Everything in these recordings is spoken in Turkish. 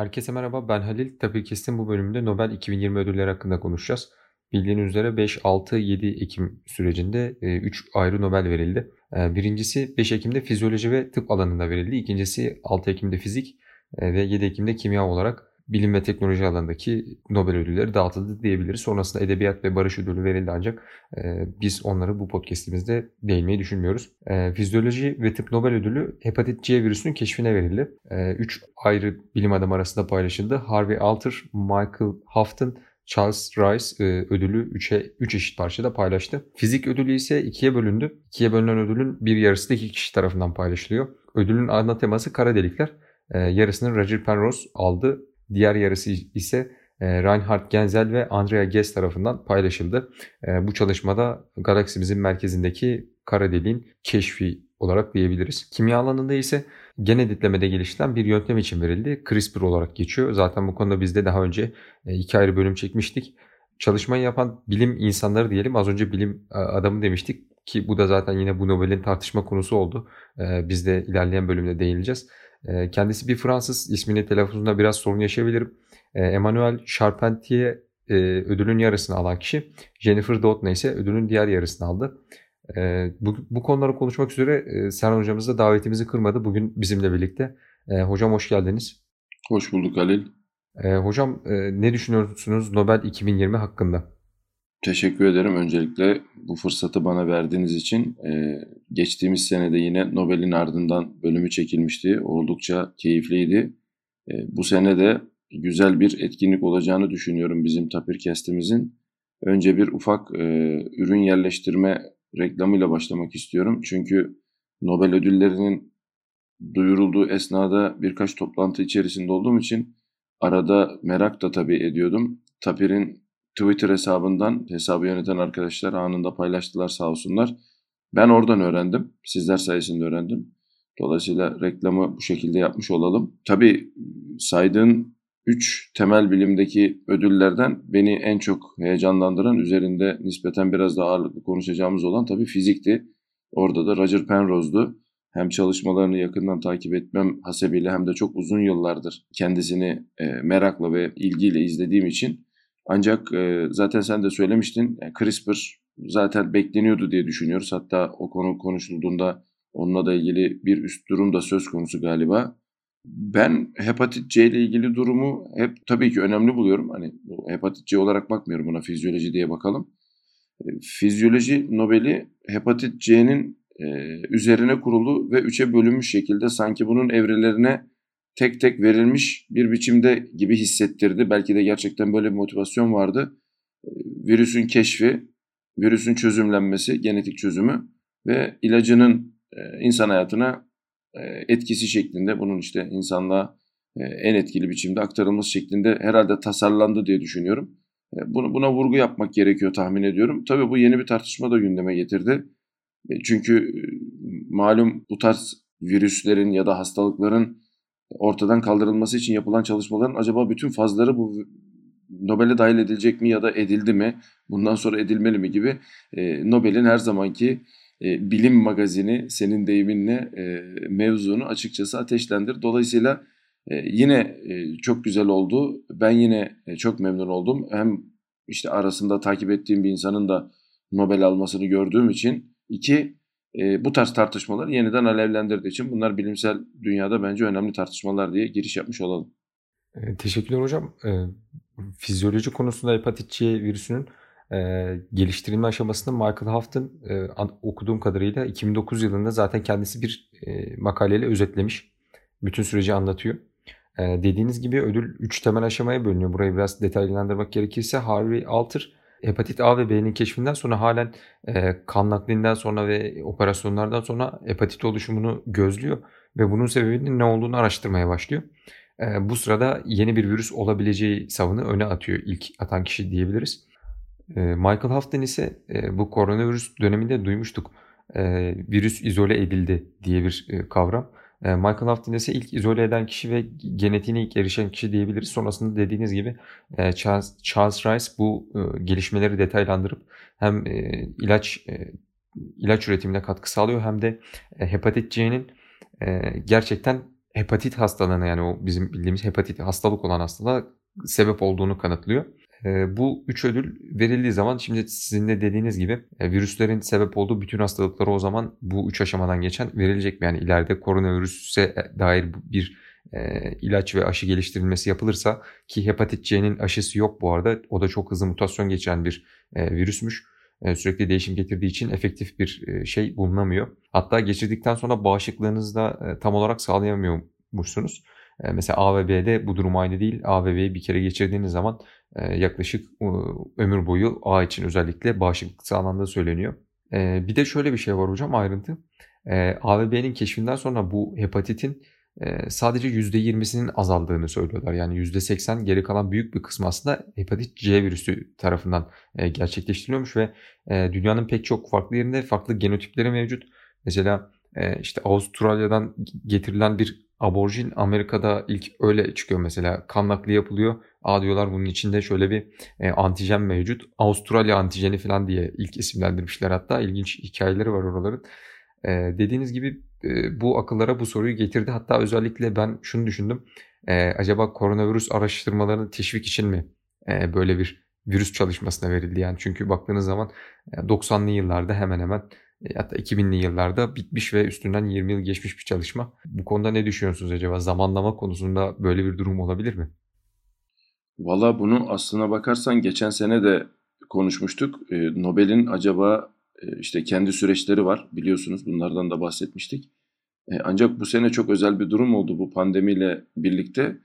Herkese merhaba ben Halil. Tabii kesin bu bölümde Nobel 2020 ödülleri hakkında konuşacağız. Bildiğiniz üzere 5, 6, 7 Ekim sürecinde 3 e, ayrı Nobel verildi. E, birincisi 5 Ekim'de fizyoloji ve tıp alanında verildi. İkincisi 6 Ekim'de fizik e, ve 7 Ekim'de kimya olarak bilim ve teknoloji alanındaki Nobel ödülleri dağıtıldı diyebiliriz. Sonrasında edebiyat ve barış ödülü verildi ancak e, biz onları bu podcastimizde değinmeyi düşünmüyoruz. E, fizyoloji ve tıp Nobel ödülü hepatit C virüsünün keşfine verildi. E, üç ayrı bilim adamı arasında paylaşıldı. Harvey Alter, Michael Houghton, Charles Rice e, ödülü 3'e 3 eşit parçada paylaştı. Fizik ödülü ise ikiye bölündü. İkiye bölünen ödülün bir yarısı da iki kişi tarafından paylaşılıyor. Ödülün ana teması kara delikler. E, yarısını Roger Penrose aldı. Diğer yarısı ise e, Reinhard Genzel ve Andrea Ghez tarafından paylaşıldı. E, bu çalışmada galaksimizin merkezindeki kara deliğin keşfi olarak diyebiliriz. Kimya alanında ise gen editlemede geliştirilen bir yöntem için verildi. CRISPR olarak geçiyor. Zaten bu konuda biz de daha önce e, iki ayrı bölüm çekmiştik. Çalışmayı yapan bilim insanları diyelim. Az önce bilim adamı demiştik ki bu da zaten yine bu Nobel'in tartışma konusu oldu. Biz de ilerleyen bölümde değineceğiz. Ee, kendisi bir Fransız ismini telaffuzunda biraz sorun yaşayabilirim. Ee, Emmanuel Charpentier e, ödülün yarısını alan kişi. Jennifer Doudna ise ödülün diğer yarısını aldı. Ee, bu, bu konuları konuşmak üzere e, Serhan hocamız da davetimizi kırmadı. Bugün bizimle birlikte. Hocam hoş geldiniz. Hoş bulduk Halil. Hocam e, ne düşünüyorsunuz Nobel 2020 hakkında? Teşekkür ederim öncelikle bu fırsatı bana verdiğiniz için. Ee, geçtiğimiz senede yine Nobel'in ardından bölümü çekilmişti. Oldukça keyifliydi. Ee, bu sene de güzel bir etkinlik olacağını düşünüyorum bizim Tapirkest'imizin. Önce bir ufak e, ürün yerleştirme reklamıyla başlamak istiyorum. Çünkü Nobel ödüllerinin duyurulduğu esnada birkaç toplantı içerisinde olduğum için arada merak da tabii ediyordum. Tapir'in Twitter hesabından hesabı yöneten arkadaşlar anında paylaştılar sağ olsunlar. Ben oradan öğrendim. Sizler sayesinde öğrendim. Dolayısıyla reklamı bu şekilde yapmış olalım. Tabii saydığın 3 temel bilimdeki ödüllerden beni en çok heyecanlandıran üzerinde nispeten biraz daha ağırlıklı konuşacağımız olan tabii fizikti. Orada da Roger Penrose'du. Hem çalışmalarını yakından takip etmem hasebiyle hem de çok uzun yıllardır kendisini merakla ve ilgiyle izlediğim için ancak e, zaten sen de söylemiştin yani CRISPR zaten bekleniyordu diye düşünüyoruz. Hatta o konu konuşulduğunda onunla da ilgili bir üst durum da söz konusu galiba. Ben hepatit C ile ilgili durumu hep tabii ki önemli buluyorum. Hani hepatit C olarak bakmıyorum buna fizyoloji diye bakalım. E, fizyoloji Nobel'i hepatit C'nin e, üzerine kurulu ve üçe bölünmüş şekilde sanki bunun evrelerine tek tek verilmiş bir biçimde gibi hissettirdi. Belki de gerçekten böyle bir motivasyon vardı. Ee, virüsün keşfi, virüsün çözümlenmesi, genetik çözümü ve ilacının e, insan hayatına e, etkisi şeklinde bunun işte insanlığa e, en etkili biçimde aktarılması şeklinde herhalde tasarlandı diye düşünüyorum. Bunu, buna vurgu yapmak gerekiyor tahmin ediyorum. Tabii bu yeni bir tartışma da gündeme getirdi. Çünkü malum bu tarz virüslerin ya da hastalıkların ortadan kaldırılması için yapılan çalışmaların acaba bütün fazları bu Nobel'e dahil edilecek mi ya da edildi mi? Bundan sonra edilmeli mi gibi e, Nobel'in her zamanki e, bilim magazini senin deyiminle e, mevzunu açıkçası ateşlendir. Dolayısıyla e, yine e, çok güzel oldu. Ben yine e, çok memnun oldum. Hem işte arasında takip ettiğim bir insanın da Nobel almasını gördüğüm için iki e, bu tarz tartışmalar yeniden alevlendirdiği için bunlar bilimsel dünyada bence önemli tartışmalar diye giriş yapmış olalım. E, teşekkürler hocam. E, fizyoloji konusunda hepatit C virüsünün e, geliştirilme aşamasında Michael Houghton e, okuduğum kadarıyla 2009 yılında zaten kendisi bir e, makaleyle özetlemiş. Bütün süreci anlatıyor. E, dediğiniz gibi ödül 3 temel aşamaya bölünüyor. Burayı biraz detaylandırmak gerekirse Harvey Alter hepatit A ve B'nin keşfinden sonra halen e, kan naklinden sonra ve operasyonlardan sonra hepatit oluşumunu gözlüyor ve bunun sebebinin ne olduğunu araştırmaya başlıyor. E, bu sırada yeni bir virüs olabileceği savını öne atıyor ilk atan kişi diyebiliriz. E, Michael Houghton ise e, bu koronavirüs döneminde duymuştuk. E, virüs izole edildi diye bir e, kavram. Ee, Michael ise ilk izole eden kişi ve genetiğine ilk erişen kişi diyebiliriz. Sonrasında dediğiniz gibi e, Charles, Charles Rice bu e, gelişmeleri detaylandırıp hem e, ilaç ilaç üretimine katkı sağlıyor hem de hepatit C'nin gerçekten hepatit hastalığına yani o bizim bildiğimiz hepatit hastalık olan hastalığa sebep olduğunu kanıtlıyor. E, bu üç ödül verildiği zaman şimdi sizin de dediğiniz gibi e, virüslerin sebep olduğu bütün hastalıkları o zaman bu üç aşamadan geçen verilecek mi? Yani ileride koronavirüse dair bir e, ilaç ve aşı geliştirilmesi yapılırsa ki hepatit C'nin aşısı yok bu arada. O da çok hızlı mutasyon geçen bir e, virüsmüş. E, sürekli değişim getirdiği için efektif bir e, şey bulunamıyor. Hatta geçirdikten sonra bağışıklığınızı da e, tam olarak sağlayamıyormuşsunuz. E, mesela A ve B'de bu durum aynı değil. A ve B'yi bir kere geçirdiğiniz zaman e, yaklaşık ömür boyu A için özellikle bağışıklık sağlandığı söyleniyor. E, bir de şöyle bir şey var hocam ayrıntı. A ve B'nin keşfinden sonra bu hepatitin sadece %20'sinin azaldığını söylüyorlar. Yani %80 geri kalan büyük bir kısmı aslında hepatit C virüsü tarafından gerçekleştiriliyormuş ve dünyanın pek çok farklı yerinde farklı genotipleri mevcut. Mesela işte Avustralya'dan getirilen bir aborjin Amerika'da ilk öyle çıkıyor mesela. Kan nakli yapılıyor. Aa diyorlar bunun içinde şöyle bir antijen mevcut. Avustralya antijeni falan diye ilk isimlendirmişler hatta. ilginç hikayeleri var oraların. dediğiniz gibi bu akıllara bu soruyu getirdi. Hatta özellikle ben şunu düşündüm. acaba koronavirüs araştırmalarını teşvik için mi böyle bir virüs çalışmasına verildi? Yani çünkü baktığınız zaman 90'lı yıllarda hemen hemen hatta 2000'li yıllarda bitmiş ve üstünden 20 yıl geçmiş bir çalışma. Bu konuda ne düşünüyorsunuz acaba? Zamanlama konusunda böyle bir durum olabilir mi? Valla bunu aslına bakarsan geçen sene de konuşmuştuk. Nobel'in acaba e, işte kendi süreçleri var biliyorsunuz bunlardan da bahsetmiştik. E, ancak bu sene çok özel bir durum oldu bu pandemiyle birlikte.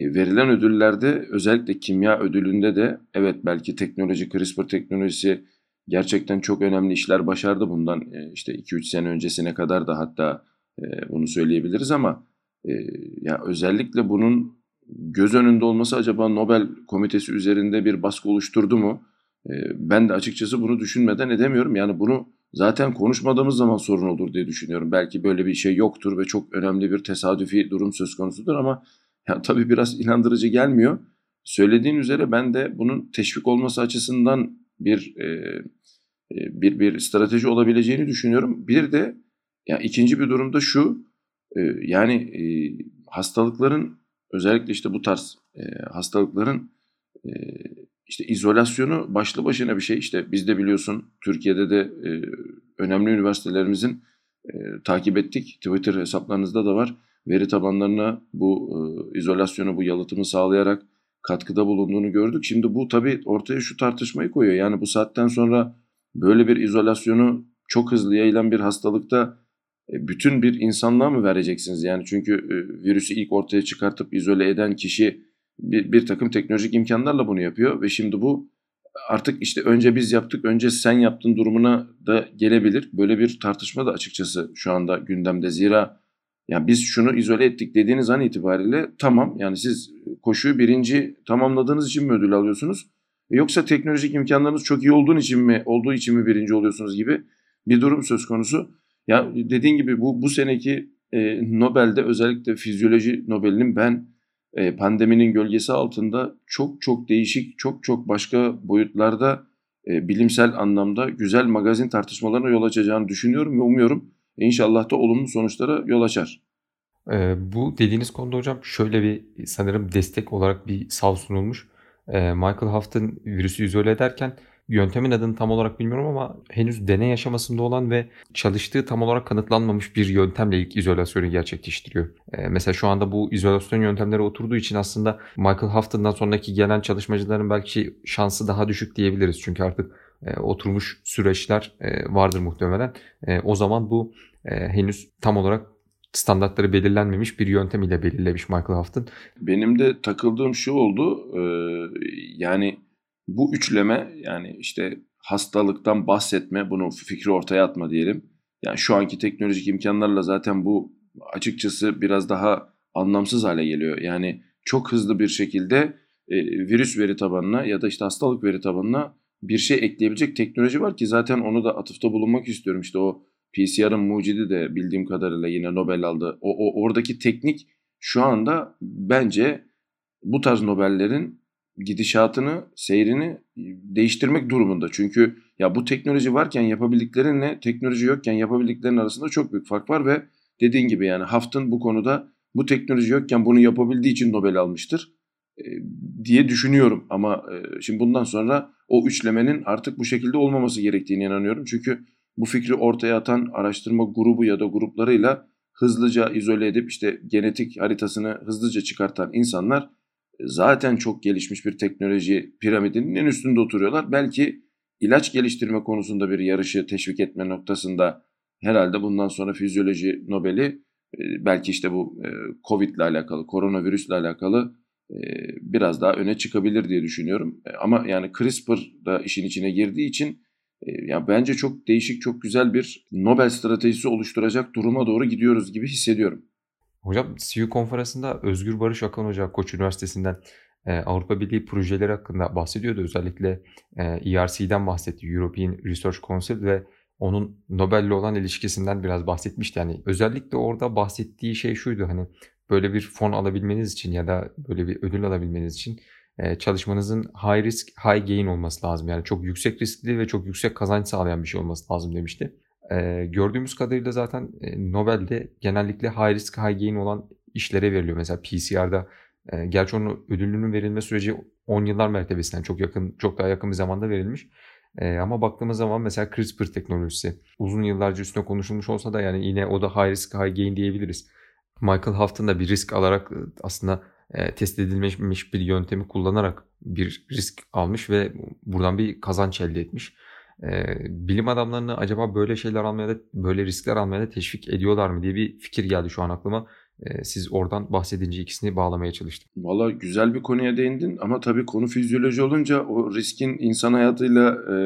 E, verilen ödüllerde özellikle kimya ödülünde de evet belki teknoloji, CRISPR teknolojisi gerçekten çok önemli işler başardı bundan işte 2-3 sene öncesine kadar da hatta bunu söyleyebiliriz ama ya özellikle bunun göz önünde olması acaba Nobel komitesi üzerinde bir baskı oluşturdu mu? Ben de açıkçası bunu düşünmeden edemiyorum. Yani bunu zaten konuşmadığımız zaman sorun olur diye düşünüyorum. Belki böyle bir şey yoktur ve çok önemli bir tesadüfi durum söz konusudur ama ya tabii biraz inandırıcı gelmiyor. Söylediğin üzere ben de bunun teşvik olması açısından bir e, e bir bir strateji olabileceğini düşünüyorum. Bir de ya ikinci bir durumda şu e, yani e, hastalıkların özellikle işte bu tarz e, hastalıkların e, işte izolasyonu başlı başına bir şey. İşte biz de biliyorsun Türkiye'de de e, önemli üniversitelerimizin e, takip ettik. Twitter hesaplarınızda da var. Veri tabanlarına bu e, izolasyonu, bu yalıtımı sağlayarak katkıda bulunduğunu gördük. Şimdi bu tabii ortaya şu tartışmayı koyuyor. Yani bu saatten sonra böyle bir izolasyonu çok hızlı yayılan bir hastalıkta e, bütün bir insanlığa mı vereceksiniz? Yani çünkü e, virüsü ilk ortaya çıkartıp izole eden kişi bir, bir takım teknolojik imkanlarla bunu yapıyor ve şimdi bu artık işte önce biz yaptık, önce sen yaptın durumuna da gelebilir. Böyle bir tartışma da açıkçası şu anda gündemde. Zira yani biz şunu izole ettik dediğiniz an itibariyle tamam yani siz koşuyu birinci tamamladığınız için mi ödül alıyorsunuz? Yoksa teknolojik imkanlarınız çok iyi olduğu için mi olduğu için mi birinci oluyorsunuz gibi bir durum söz konusu. Ya dediğin gibi bu bu seneki e, Nobel'de özellikle fizyoloji Nobel'inin ben e, pandeminin gölgesi altında çok çok değişik, çok çok başka boyutlarda e, bilimsel anlamda güzel magazin tartışmalarına yol açacağını düşünüyorum ve umuyorum inşallah da olumlu sonuçlara yol açar. E, bu dediğiniz konuda hocam şöyle bir sanırım destek olarak bir sav sunulmuş. E, Michael Houghton virüsü izole ederken Yöntemin adını tam olarak bilmiyorum ama henüz deney aşamasında olan ve çalıştığı tam olarak kanıtlanmamış bir yöntemle ilk izolasyonu gerçekleştiriyor. Ee, mesela şu anda bu izolasyon yöntemleri oturduğu için aslında Michael Houghton'dan sonraki gelen çalışmacıların belki şansı daha düşük diyebiliriz. Çünkü artık e, oturmuş süreçler e, vardır muhtemelen. E, o zaman bu henüz tam olarak standartları belirlenmemiş bir yöntem ile belirlemiş Michael Houghton. Benim de takıldığım şu oldu. E, yani bu üçleme yani işte hastalıktan bahsetme, bunu fikri ortaya atma diyelim. Yani şu anki teknolojik imkanlarla zaten bu açıkçası biraz daha anlamsız hale geliyor. Yani çok hızlı bir şekilde e, virüs veri tabanına ya da işte hastalık veri tabanına bir şey ekleyebilecek teknoloji var ki zaten onu da atıfta bulunmak istiyorum. İşte o PCR'ın mucidi de bildiğim kadarıyla yine Nobel aldı. O, o oradaki teknik şu anda bence bu tarz Nobel'lerin gidişatını, seyrini değiştirmek durumunda. Çünkü ya bu teknoloji varken yapabildiklerinle teknoloji yokken yapabildiklerin arasında çok büyük fark var ve dediğin gibi yani Haft'ın bu konuda bu teknoloji yokken bunu yapabildiği için Nobel almıştır e, diye düşünüyorum. Ama e, şimdi bundan sonra o üçlemenin artık bu şekilde olmaması gerektiğini inanıyorum. Çünkü bu fikri ortaya atan araştırma grubu ya da gruplarıyla hızlıca izole edip işte genetik haritasını hızlıca çıkartan insanlar e, zaten çok gelişmiş bir teknoloji piramidinin en üstünde oturuyorlar. Belki ilaç geliştirme konusunda bir yarışı teşvik etme noktasında herhalde bundan sonra fizyoloji Nobel'i e, belki işte bu e, Covid ile alakalı, koronavirüsle alakalı biraz daha öne çıkabilir diye düşünüyorum. Ama yani CRISPR da işin içine girdiği için ya bence çok değişik, çok güzel bir Nobel stratejisi oluşturacak duruma doğru gidiyoruz gibi hissediyorum. Hocam CU konferansında Özgür Barış Akan Hoca Koç Üniversitesi'nden Avrupa Birliği projeleri hakkında bahsediyordu. Özellikle ERC'den bahsetti, European Research Council ve onun Nobel'le olan ilişkisinden biraz bahsetmişti. Yani özellikle orada bahsettiği şey şuydu hani böyle bir fon alabilmeniz için ya da böyle bir ödül alabilmeniz için çalışmanızın high risk, high gain olması lazım. Yani çok yüksek riskli ve çok yüksek kazanç sağlayan bir şey olması lazım demişti. gördüğümüz kadarıyla zaten Nobel'de genellikle high risk, high gain olan işlere veriliyor. Mesela PCR'da gerçi onun ödülünün verilme süreci 10 yıllar mertebesinden çok yakın, çok daha yakın bir zamanda verilmiş. ama baktığımız zaman mesela CRISPR teknolojisi uzun yıllarca üstüne konuşulmuş olsa da yani yine o da high risk, high gain diyebiliriz. Michael Houghton da bir risk alarak aslında e, test edilmiş bir yöntemi kullanarak bir risk almış ve buradan bir kazanç elde etmiş. E, bilim adamlarını acaba böyle şeyler almaya da böyle riskler almaya da teşvik ediyorlar mı diye bir fikir geldi şu an aklıma. E, siz oradan bahsedince ikisini bağlamaya çalıştım. Valla güzel bir konuya değindin ama tabii konu fizyoloji olunca o riskin insan hayatıyla e,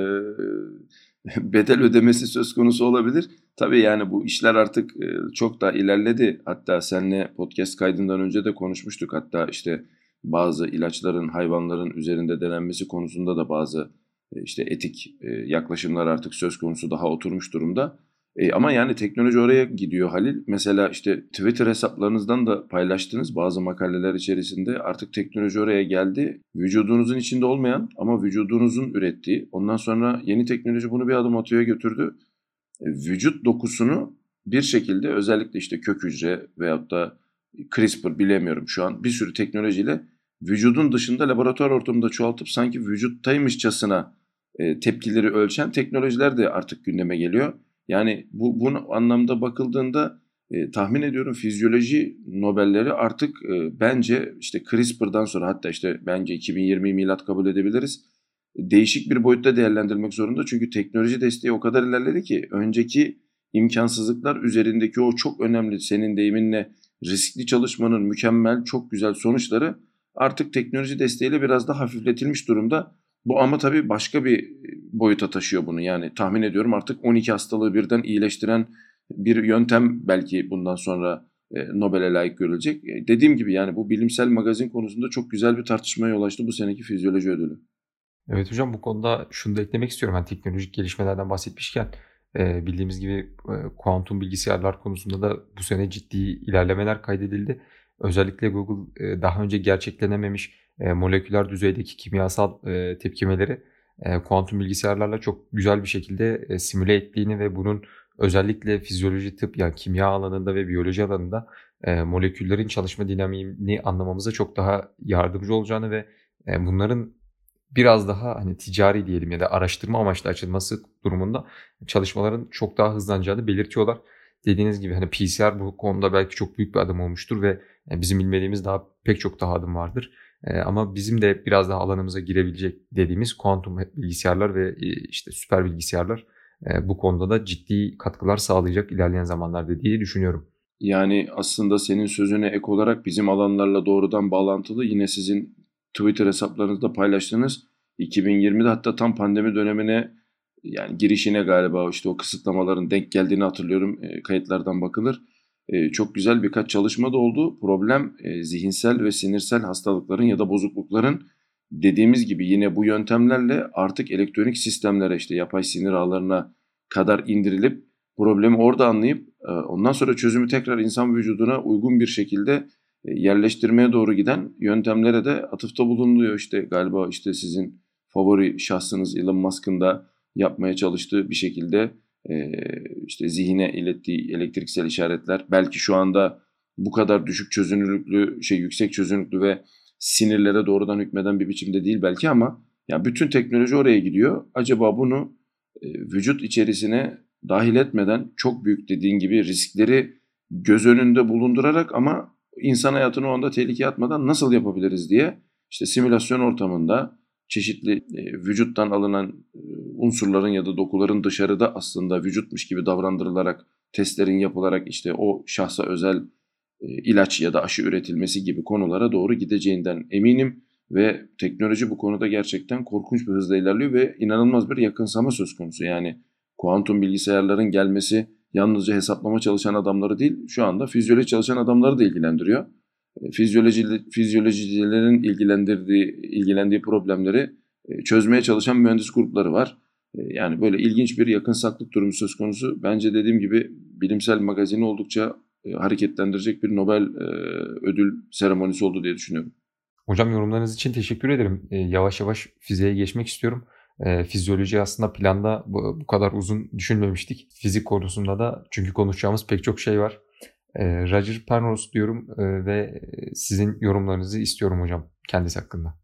bedel ödemesi söz konusu olabilir. Tabii yani bu işler artık e, çok daha ilerledi. Hatta seninle podcast kaydından önce de konuşmuştuk. Hatta işte bazı ilaçların hayvanların üzerinde denenmesi konusunda da bazı e, işte etik e, yaklaşımlar artık söz konusu daha oturmuş durumda. E, ama yani teknoloji oraya gidiyor Halil. Mesela işte Twitter hesaplarınızdan da paylaştığınız bazı makaleler içerisinde artık teknoloji oraya geldi. Vücudunuzun içinde olmayan ama vücudunuzun ürettiği. Ondan sonra yeni teknoloji bunu bir adım öteye götürdü. E, vücut dokusunu bir şekilde özellikle işte kök hücre veyahut da CRISPR bilemiyorum şu an bir sürü teknolojiyle vücudun dışında laboratuvar ortamında çoğaltıp sanki vücuttaymışçasına e, tepkileri ölçen teknolojiler de artık gündeme geliyor. Yani bu, bu anlamda bakıldığında e, tahmin ediyorum fizyoloji Nobelleri artık e, bence işte CRISPR'dan sonra hatta işte bence 2020 milat kabul edebiliriz. Değişik bir boyutta değerlendirmek zorunda çünkü teknoloji desteği o kadar ilerledi ki önceki imkansızlıklar üzerindeki o çok önemli senin deyiminle riskli çalışmanın mükemmel çok güzel sonuçları artık teknoloji desteğiyle biraz da hafifletilmiş durumda. Bu ama tabii başka bir boyuta taşıyor bunu. Yani tahmin ediyorum artık 12 hastalığı birden iyileştiren bir yöntem belki bundan sonra e, Nobel'e layık görülecek. E, dediğim gibi yani bu bilimsel magazin konusunda çok güzel bir tartışmaya yol açtı bu seneki fizyoloji ödülü. Evet hocam bu konuda şunu da eklemek istiyorum. Yani teknolojik gelişmelerden bahsetmişken e, bildiğimiz gibi kuantum bilgisayarlar konusunda da bu sene ciddi ilerlemeler kaydedildi. Özellikle Google daha önce gerçeklenememiş moleküler düzeydeki kimyasal tepkimeleri kuantum bilgisayarlarla çok güzel bir şekilde simüle ettiğini ve bunun özellikle fizyoloji tıp yani kimya alanında ve biyoloji alanında moleküllerin çalışma dinamiğini anlamamıza çok daha yardımcı olacağını ve bunların biraz daha hani ticari diyelim ya da araştırma amaçlı açılması durumunda çalışmaların çok daha hızlanacağını belirtiyorlar. Dediğiniz gibi hani PCR bu konuda belki çok büyük bir adım olmuştur ve bizim bilmediğimiz daha pek çok daha adım vardır. Ama bizim de biraz daha alanımıza girebilecek dediğimiz kuantum bilgisayarlar ve işte süper bilgisayarlar bu konuda da ciddi katkılar sağlayacak ilerleyen zamanlarda diye düşünüyorum. Yani aslında senin sözüne ek olarak bizim alanlarla doğrudan bağlantılı yine sizin Twitter hesaplarınızda paylaştığınız 2020'de hatta tam pandemi dönemine yani girişine galiba işte o kısıtlamaların denk geldiğini hatırlıyorum kayıtlardan bakılır e, çok güzel birkaç çalışma da oldu. Problem e, zihinsel ve sinirsel hastalıkların ya da bozuklukların dediğimiz gibi yine bu yöntemlerle artık elektronik sistemlere işte yapay sinir ağlarına kadar indirilip problemi orada anlayıp e, ondan sonra çözümü tekrar insan vücuduna uygun bir şekilde e, yerleştirmeye doğru giden yöntemlere de atıfta bulunuluyor. İşte galiba işte sizin favori şahsınız Elon Musk'ın da yapmaya çalıştığı bir şekilde işte zihine ilettiği elektriksel işaretler belki şu anda bu kadar düşük çözünürlüklü, şey yüksek çözünürlüklü ve sinirlere doğrudan hükmeden bir biçimde değil belki ama ya bütün teknoloji oraya gidiyor. Acaba bunu e, vücut içerisine dahil etmeden çok büyük dediğin gibi riskleri göz önünde bulundurarak ama insan hayatını o anda tehlikeye atmadan nasıl yapabiliriz diye işte simülasyon ortamında çeşitli e, vücuttan alınan e, unsurların ya da dokuların dışarıda aslında vücutmuş gibi davrandırılarak testlerin yapılarak işte o şahsa özel e, ilaç ya da aşı üretilmesi gibi konulara doğru gideceğinden eminim ve teknoloji bu konuda gerçekten korkunç bir hızla ilerliyor ve inanılmaz bir yakınsama söz konusu. Yani kuantum bilgisayarların gelmesi yalnızca hesaplama çalışan adamları değil, şu anda fizyoloji çalışan adamları da ilgilendiriyor. E, fizyoloji, fizyolojicilerin ilgilendirdiği, ilgilendiği problemleri e, çözmeye çalışan mühendis grupları var. E, yani böyle ilginç bir yakınsaklık durumu söz konusu. Bence dediğim gibi bilimsel magazini oldukça hareketlendirecek bir Nobel ödül seremonisi oldu diye düşünüyorum. Hocam yorumlarınız için teşekkür ederim. Yavaş yavaş fiziğe geçmek istiyorum. Fizyoloji aslında planda bu kadar uzun düşünmemiştik. Fizik konusunda da çünkü konuşacağımız pek çok şey var. Roger Penrose diyorum ve sizin yorumlarınızı istiyorum hocam kendisi hakkında.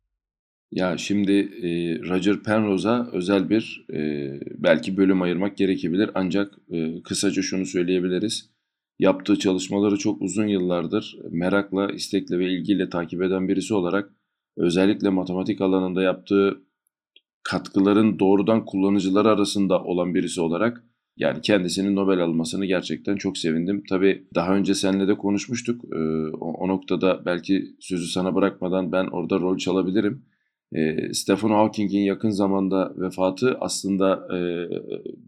Ya şimdi e, Roger Penrose'a özel bir e, belki bölüm ayırmak gerekebilir ancak e, kısaca şunu söyleyebiliriz. Yaptığı çalışmaları çok uzun yıllardır merakla, istekle ve ilgiyle takip eden birisi olarak özellikle matematik alanında yaptığı katkıların doğrudan kullanıcılar arasında olan birisi olarak yani kendisinin Nobel almasını gerçekten çok sevindim. Tabii daha önce seninle de konuşmuştuk. Ee, o, o noktada belki sözü sana bırakmadan ben orada rol çalabilirim. Ee, Stephen Hawking'in yakın zamanda vefatı aslında e,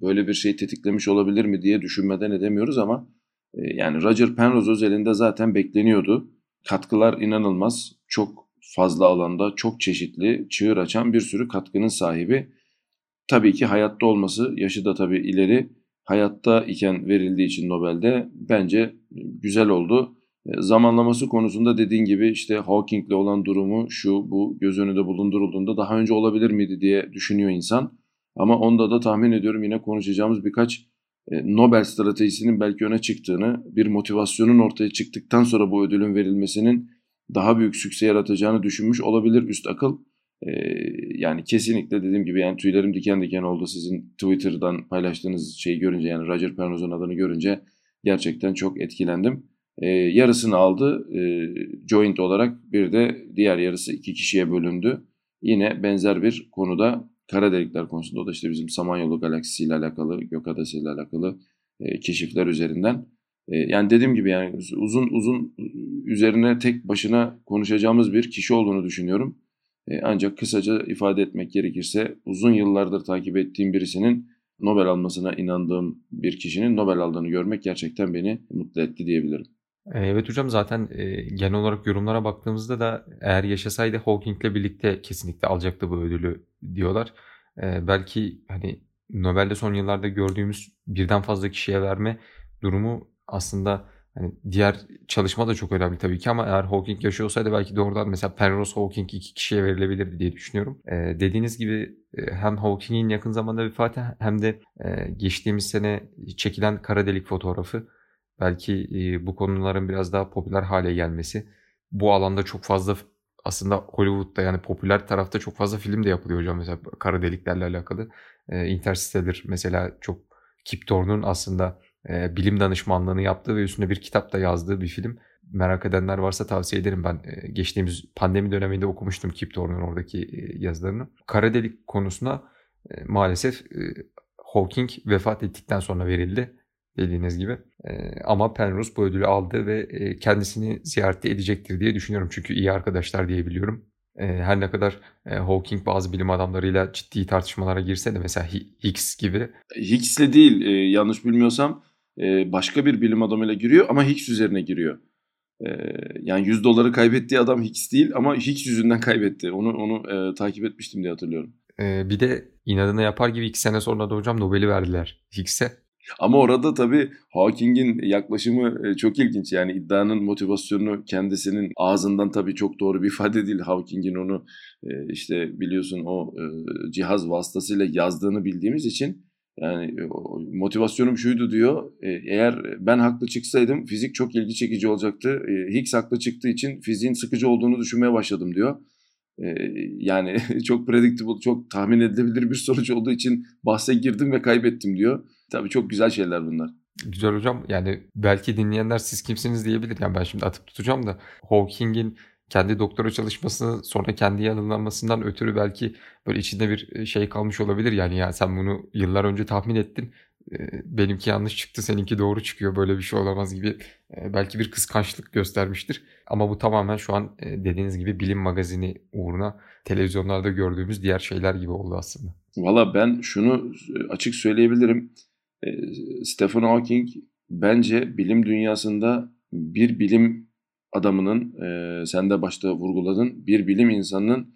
böyle bir şey tetiklemiş olabilir mi diye düşünmeden edemiyoruz ama e, yani Roger Penrose özelinde zaten bekleniyordu. Katkılar inanılmaz. Çok fazla alanda, çok çeşitli, çığır açan bir sürü katkının sahibi. Tabii ki hayatta olması, yaşı da tabii ileri hayatta iken verildiği için Nobel'de bence güzel oldu. E, zamanlaması konusunda dediğin gibi işte Hawking'le olan durumu şu bu göz önünde bulundurulduğunda daha önce olabilir miydi diye düşünüyor insan. Ama onda da tahmin ediyorum yine konuşacağımız birkaç e, Nobel stratejisinin belki öne çıktığını, bir motivasyonun ortaya çıktıktan sonra bu ödülün verilmesinin daha büyük sükse yaratacağını düşünmüş olabilir üst akıl. Ee, yani kesinlikle dediğim gibi yani tüylerim diken diken oldu sizin Twitter'dan paylaştığınız şeyi görünce yani Roger Penrose'un adını görünce gerçekten çok etkilendim. Ee, yarısını aldı e, joint olarak bir de diğer yarısı iki kişiye bölündü. Yine benzer bir konuda kara delikler konusunda o da işte bizim Samanyolu galaksisi ile alakalı, gök adası ile alakalı e, keşifler üzerinden. E, yani dediğim gibi yani uzun uzun üzerine tek başına konuşacağımız bir kişi olduğunu düşünüyorum. E, ancak kısaca ifade etmek gerekirse uzun yıllardır takip ettiğim birisinin Nobel almasına inandığım bir kişinin Nobel aldığını görmek gerçekten beni mutlu etti diyebilirim. E, evet hocam zaten e, genel olarak yorumlara baktığımızda da eğer yaşasaydı Hawking'le birlikte kesinlikle alacaktı bu ödülü diyorlar. Belki hani Nobel'de son yıllarda gördüğümüz birden fazla kişiye verme durumu aslında Hani diğer çalışma da çok önemli tabii ki ama eğer Hawking yaşıyor olsaydı belki doğrudan mesela Penrose Hawking iki kişiye verilebilirdi diye düşünüyorum. Ee, dediğiniz gibi e, hem Hawking'in yakın zamanda vefatı hem de e, geçtiğimiz sene çekilen kara delik fotoğrafı belki e, bu konuların biraz daha popüler hale gelmesi. Bu alanda çok fazla aslında Hollywood'da yani popüler tarafta çok fazla film de yapılıyor hocam mesela kara deliklerle alakalı. E, Interstellar mesela çok Kip Thorne'un aslında e, bilim danışmanlığını yaptığı ve üstünde bir kitap da yazdığı bir film. Merak edenler varsa tavsiye ederim. Ben e, geçtiğimiz pandemi döneminde okumuştum Kip Thorne'un oradaki e, yazılarını. Kara delik konusuna e, maalesef e, Hawking vefat ettikten sonra verildi dediğiniz gibi. E, ama Penrose bu ödülü aldı ve e, kendisini ziyaret edecektir diye düşünüyorum. Çünkü iyi arkadaşlar diyebiliyorum. E, her ne kadar e, Hawking bazı bilim adamlarıyla ciddi tartışmalara girse de mesela Higgs gibi. Higgs'le değil e, yanlış bilmiyorsam e, başka bir bilim adamıyla giriyor ama Higgs üzerine giriyor. E, yani 100 doları kaybettiği adam Higgs değil ama Higgs yüzünden kaybetti. Onu onu e, takip etmiştim diye hatırlıyorum. E, bir de inadına yapar gibi iki sene sonra da hocam Nobel'i verdiler Higgs'e. Ama orada tabii Hawking'in yaklaşımı çok ilginç. Yani iddianın motivasyonu kendisinin ağzından tabii çok doğru bir ifade değil. Hawking'in onu işte biliyorsun o cihaz vasıtasıyla yazdığını bildiğimiz için Yani motivasyonum şuydu diyor. Eğer ben haklı çıksaydım fizik çok ilgi çekici olacaktı. Higgs haklı çıktığı için fiziğin sıkıcı olduğunu düşünmeye başladım diyor. Yani çok predictable, çok tahmin edilebilir bir sonuç olduğu için bahse girdim ve kaybettim diyor. Tabii çok güzel şeyler bunlar. Güzel hocam. Yani belki dinleyenler siz kimsiniz diyebilir. Yani ben şimdi atıp tutacağım da Hawking'in kendi doktora çalışması sonra kendi yanıllanmasından ötürü belki böyle içinde bir şey kalmış olabilir. Yani ya sen bunu yıllar önce tahmin ettin. Benimki yanlış çıktı, seninki doğru çıkıyor. Böyle bir şey olamaz gibi belki bir kıskançlık göstermiştir. Ama bu tamamen şu an dediğiniz gibi bilim magazini uğruna televizyonlarda gördüğümüz diğer şeyler gibi oldu aslında. Valla ben şunu açık söyleyebilirim. Stephen Hawking bence bilim dünyasında bir bilim adamının, e, sen de başta vurguladın, bir bilim insanının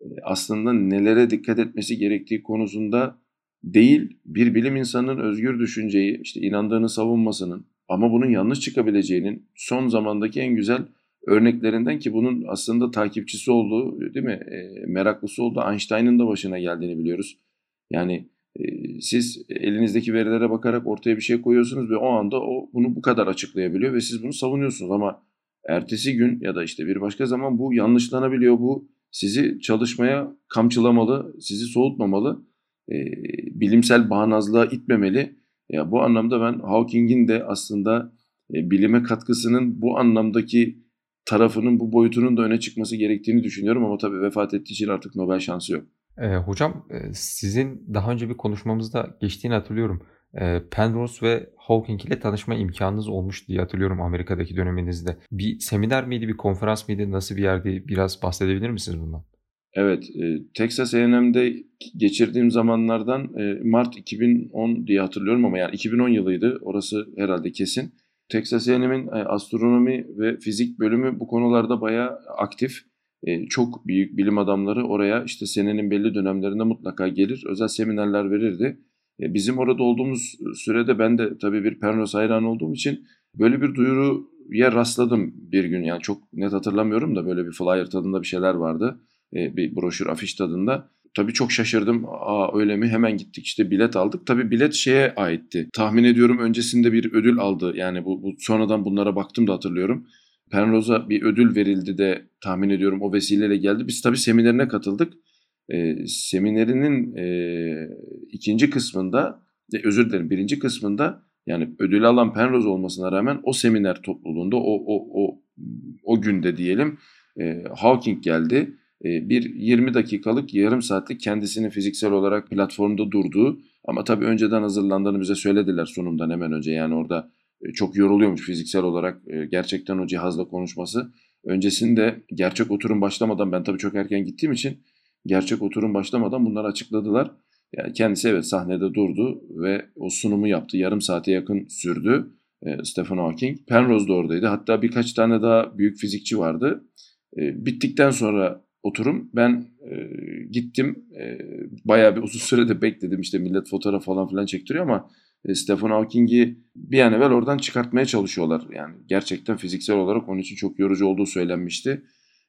e, aslında nelere dikkat etmesi gerektiği konusunda değil, bir bilim insanının özgür düşünceyi, işte inandığını savunmasının ama bunun yanlış çıkabileceğinin son zamandaki en güzel örneklerinden ki bunun aslında takipçisi olduğu, değil mi, e, meraklısı olduğu Einstein'ın da başına geldiğini biliyoruz. Yani siz elinizdeki verilere bakarak ortaya bir şey koyuyorsunuz ve o anda o bunu bu kadar açıklayabiliyor ve siz bunu savunuyorsunuz ama ertesi gün ya da işte bir başka zaman bu yanlışlanabiliyor. Bu sizi çalışmaya kamçılamalı, sizi soğutmamalı, e, bilimsel bağnazlığa itmemeli. Ya bu anlamda ben Hawking'in de aslında e, bilime katkısının bu anlamdaki tarafının, bu boyutunun da öne çıkması gerektiğini düşünüyorum ama tabii vefat ettiği için artık Nobel şansı yok. E, hocam sizin daha önce bir konuşmamızda geçtiğini hatırlıyorum. Penrose ve Hawking ile tanışma imkanınız olmuş diye hatırlıyorum Amerika'daki döneminizde. Bir seminer miydi, bir konferans mıydı, nasıl bir yerdi? Biraz bahsedebilir misiniz bundan? Evet, Texas A&M'de geçirdiğim zamanlardan Mart 2010 diye hatırlıyorum ama yani 2010 yılıydı. Orası herhalde kesin. Texas A&M'in astronomi ve fizik bölümü bu konularda bayağı aktif. Çok büyük bilim adamları oraya işte senenin belli dönemlerinde mutlaka gelir, özel seminerler verirdi. E, bizim orada olduğumuz sürede ben de tabii bir Penrose hayranı olduğum için böyle bir duyuruya rastladım bir gün. Yani çok net hatırlamıyorum da böyle bir flyer tadında bir şeyler vardı. E, bir broşür, afiş tadında. Tabii çok şaşırdım. Aa öyle mi? Hemen gittik işte bilet aldık. Tabii bilet şeye aitti. Tahmin ediyorum öncesinde bir ödül aldı. Yani bu, bu sonradan bunlara baktım da hatırlıyorum. Penrose'a bir ödül verildi de tahmin ediyorum o vesileyle geldi. Biz tabii seminerine katıldık e, seminerinin e, ikinci kısmında, e, özür dilerim birinci kısmında yani ödül alan Penrose olmasına rağmen o seminer topluluğunda o, o, o, o günde diyelim e, Hawking geldi. E, bir 20 dakikalık yarım saatlik kendisini fiziksel olarak platformda durduğu ama tabii önceden hazırlandığını bize söylediler sunumdan hemen önce yani orada e, çok yoruluyormuş fiziksel olarak e, gerçekten o cihazla konuşması. Öncesinde gerçek oturum başlamadan ben tabii çok erken gittiğim için gerçek oturum başlamadan bunları açıkladılar. Yani kendisi evet sahnede durdu ve o sunumu yaptı. Yarım saate yakın sürdü e, Stephen Hawking. Penrose da oradaydı. Hatta birkaç tane daha büyük fizikçi vardı. E, bittikten sonra oturum ben e, gittim. E, bayağı bir uzun sürede bekledim. İşte millet fotoğraf falan filan çektiriyor ama e, Stephen Hawking'i bir an evvel oradan çıkartmaya çalışıyorlar. Yani gerçekten fiziksel olarak onun için çok yorucu olduğu söylenmişti.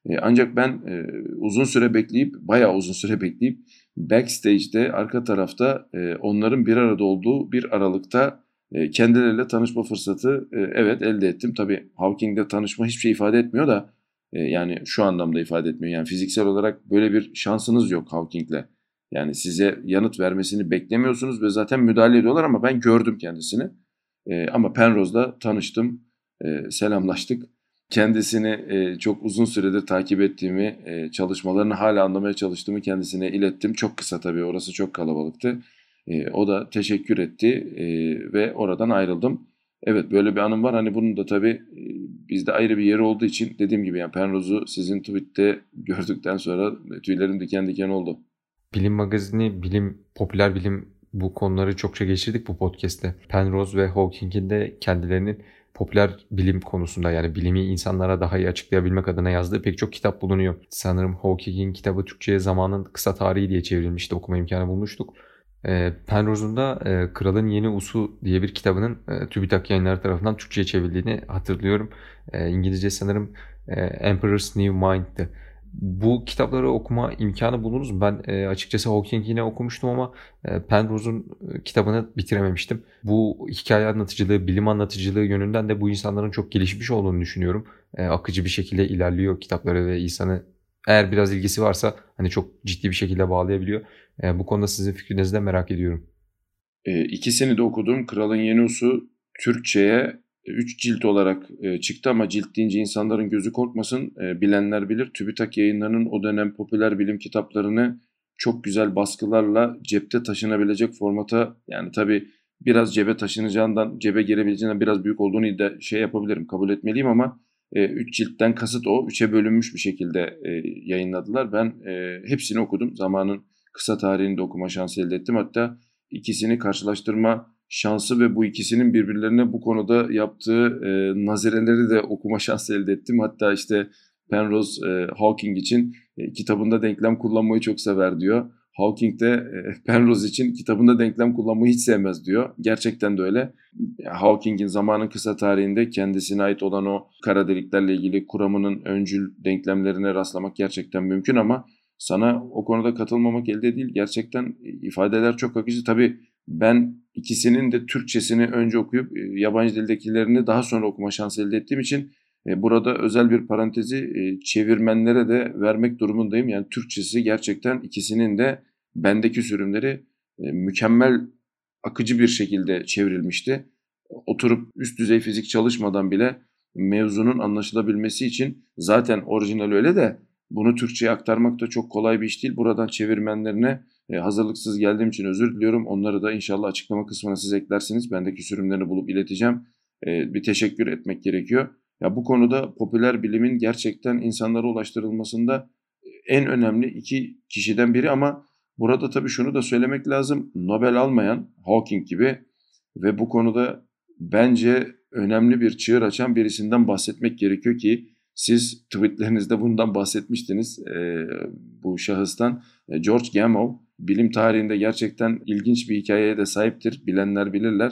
E, ancak ben e, uzun süre bekleyip, bayağı uzun süre bekleyip backstage'de arka tarafta e, onların bir arada olduğu bir aralıkta e, kendileriyle tanışma fırsatı evet elde ettim. Tabii Hawking'de tanışma hiçbir şey ifade etmiyor da yani şu anlamda ifade etmiyor. Yani fiziksel olarak böyle bir şansınız yok Hawking'le. Yani size yanıt vermesini beklemiyorsunuz ve zaten müdahale ediyorlar ama ben gördüm kendisini. E, ama Penrose'da tanıştım, selamlaştık kendisini e, çok uzun süredir takip ettiğimi, e, çalışmalarını hala anlamaya çalıştığımı kendisine ilettim. Çok kısa tabii orası çok kalabalıktı. E, o da teşekkür etti e, ve oradan ayrıldım. Evet böyle bir anım var. Hani bunun da tabii e, bizde ayrı bir yeri olduğu için dediğim gibi yani Penrose'u sizin tweette gördükten sonra tüylerim diken diken oldu. Bilim magazini, bilim, popüler bilim bu konuları çokça geçirdik bu podcast'te. Penrose ve Hawking'in de kendilerinin popüler bilim konusunda yani bilimi insanlara daha iyi açıklayabilmek adına yazdığı pek çok kitap bulunuyor. Sanırım Hawking'in kitabı Türkçe'ye zamanın kısa tarihi diye çevrilmişti. Okuma imkanı bulmuştuk. E, Penrose'un da e, Kralın Yeni Usu diye bir kitabının e, TÜBİTAK yayınları tarafından Türkçe'ye çevrildiğini hatırlıyorum. E, İngilizce sanırım e, Emperor's New Mind'dı. Bu kitapları okuma imkanı buldunuz mu? Ben e, açıkçası Hawking'i yine okumuştum ama e, Penrose'un e, kitabını bitirememiştim. Bu hikaye anlatıcılığı, bilim anlatıcılığı yönünden de bu insanların çok gelişmiş olduğunu düşünüyorum. E, akıcı bir şekilde ilerliyor kitapları ve insanı eğer biraz ilgisi varsa hani çok ciddi bir şekilde bağlayabiliyor. E, bu konuda sizin fikrinizi de merak ediyorum. E, ikisini de okudum. Kralın Yeni Usu Türkçe'ye 3 cilt olarak e, çıktı ama cilt deyince insanların gözü korkmasın. E, bilenler bilir. TÜBİTAK yayınlarının o dönem popüler bilim kitaplarını çok güzel baskılarla cepte taşınabilecek formata yani tabi biraz cebe taşınacağından cebe girebileceğinden biraz büyük olduğunu da şey yapabilirim kabul etmeliyim ama 3 e, ciltten kasıt o. 3'e bölünmüş bir şekilde yayınladılar. Ben hepsini okudum. Zamanın kısa tarihini de okuma şansı elde ettim. Hatta ikisini karşılaştırma şansı ve bu ikisinin birbirlerine bu konuda yaptığı e, nazireleri de okuma şansı elde ettim. Hatta işte Penrose e, Hawking için e, kitabında denklem kullanmayı çok sever diyor. Hawking de e, Penrose için kitabında denklem kullanmayı hiç sevmez diyor. Gerçekten de öyle. Hawking'in zamanın kısa tarihinde kendisine ait olan o kara deliklerle ilgili kuramının öncül denklemlerine rastlamak gerçekten mümkün ama sana o konuda katılmamak elde değil. Gerçekten ifadeler çok akıcı. Tabii ben ikisinin de Türkçesini önce okuyup e, yabancı dildekilerini daha sonra okuma şansı elde ettiğim için e, burada özel bir parantezi e, çevirmenlere de vermek durumundayım. Yani Türkçesi gerçekten ikisinin de bendeki sürümleri mükemmel akıcı bir şekilde çevrilmişti. Oturup üst düzey fizik çalışmadan bile mevzunun anlaşılabilmesi için zaten orijinal öyle de bunu Türkçe'ye aktarmak da çok kolay bir iş değil. Buradan çevirmenlerine e, hazırlıksız geldiğim için özür diliyorum. Onları da inşallah açıklama kısmına siz eklersiniz. Bendeki sürümlerini bulup ileteceğim. E, bir teşekkür etmek gerekiyor. Ya bu konuda popüler bilimin gerçekten insanlara ulaştırılmasında en önemli iki kişiden biri ama burada tabii şunu da söylemek lazım. Nobel almayan Hawking gibi ve bu konuda bence önemli bir çığır açan birisinden bahsetmek gerekiyor ki siz tweetlerinizde bundan bahsetmiştiniz e, bu şahıstan. E, George Gamow bilim tarihinde gerçekten ilginç bir hikayeye de sahiptir. Bilenler bilirler.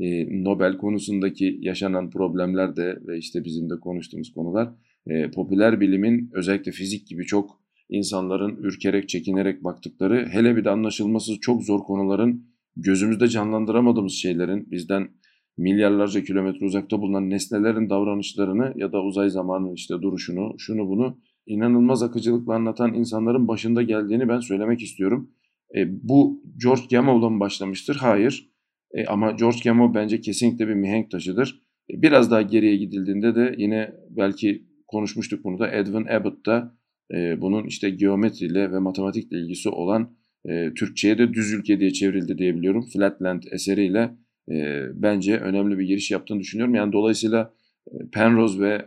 E, Nobel konusundaki yaşanan problemler de ve işte bizim de konuştuğumuz konular e, popüler bilimin özellikle fizik gibi çok insanların ürkerek çekinerek baktıkları hele bir de anlaşılması çok zor konuların gözümüzde canlandıramadığımız şeylerin bizden milyarlarca kilometre uzakta bulunan nesnelerin davranışlarını ya da uzay zamanının işte duruşunu, şunu bunu inanılmaz akıcılıkla anlatan insanların başında geldiğini ben söylemek istiyorum. E, bu George Gamow'la mı başlamıştır? Hayır. E, ama George Gamow bence kesinlikle bir mihenk taşıdır. E, biraz daha geriye gidildiğinde de yine belki konuşmuştuk bunu da Edwin Abbott da e, bunun işte geometriyle ve matematikle ilgisi olan e, Türkçe'ye de düz ülke diye çevrildi diyebiliyorum. Flatland eseriyle e, bence önemli bir giriş yaptığını düşünüyorum. Yani dolayısıyla e, Penrose ve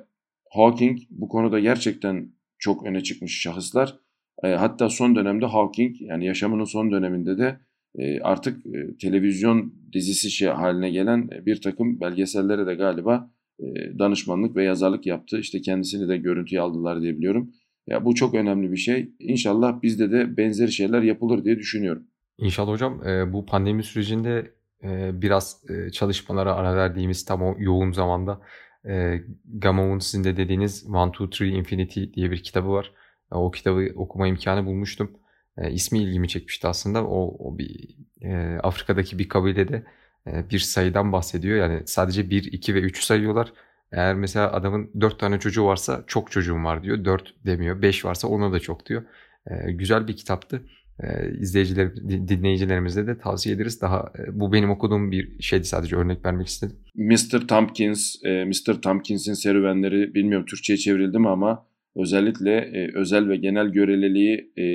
Hawking bu konuda gerçekten çok öne çıkmış şahıslar. E, hatta son dönemde Hawking yani yaşamının son döneminde de e, artık e, televizyon dizisi şey haline gelen e, bir takım belgesellere de galiba e, danışmanlık ve yazarlık yaptı. İşte kendisini de görüntüye aldılar diye biliyorum. Ya bu çok önemli bir şey. İnşallah bizde de benzer şeyler yapılır diye düşünüyorum. İnşallah hocam e, bu pandemi sürecinde e, biraz e, çalışmalara ara verdiğimiz tam o yoğun zamanda e, Gamov'un sizin de dediğiniz One, Two, Three Infinity diye bir kitabı var. O kitabı okuma imkanı bulmuştum. E, ismi ilgimi çekmişti aslında. O, o bir e, Afrika'daki bir kabilede e, bir sayıdan bahsediyor. Yani sadece 1, 2 ve 3 sayıyorlar. Eğer mesela adamın 4 tane çocuğu varsa çok çocuğum var diyor. 4 demiyor. 5 varsa ona da çok diyor. E, güzel bir kitaptı. E, izleyiciler, dinleyicilerimize de tavsiye ederiz. Daha e, bu benim okuduğum bir şeydi sadece örnek vermek istedim. Mr. Tompkins, e, Mr. Tompkins'in serüvenleri bilmiyorum Türkçe'ye çevrildi mi ama özellikle e, özel ve genel göreliliği e,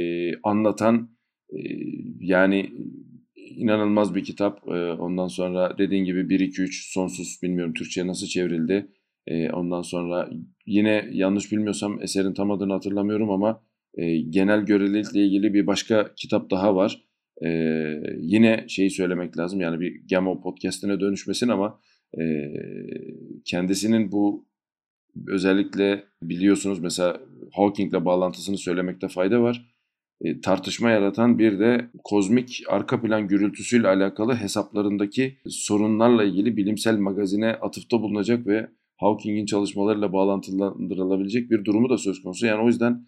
anlatan e, yani inanılmaz bir kitap. E, ondan sonra dediğin gibi 1-2-3 sonsuz bilmiyorum Türkçe'ye nasıl çevrildi. E, ondan sonra yine yanlış bilmiyorsam eserin tam adını hatırlamıyorum ama e, genel görelilikle ilgili bir başka kitap daha var. E, yine şeyi söylemek lazım yani bir Gamo podcastine dönüşmesin ama e, kendisinin bu özellikle biliyorsunuz mesela Hawking'le bağlantısını söylemekte fayda var. E, tartışma yaratan bir de kozmik arka plan gürültüsüyle alakalı hesaplarındaki sorunlarla ilgili bilimsel magazine atıfta bulunacak ve Hawking'in çalışmalarıyla bağlantılandırılabilecek bir durumu da söz konusu. Yani o yüzden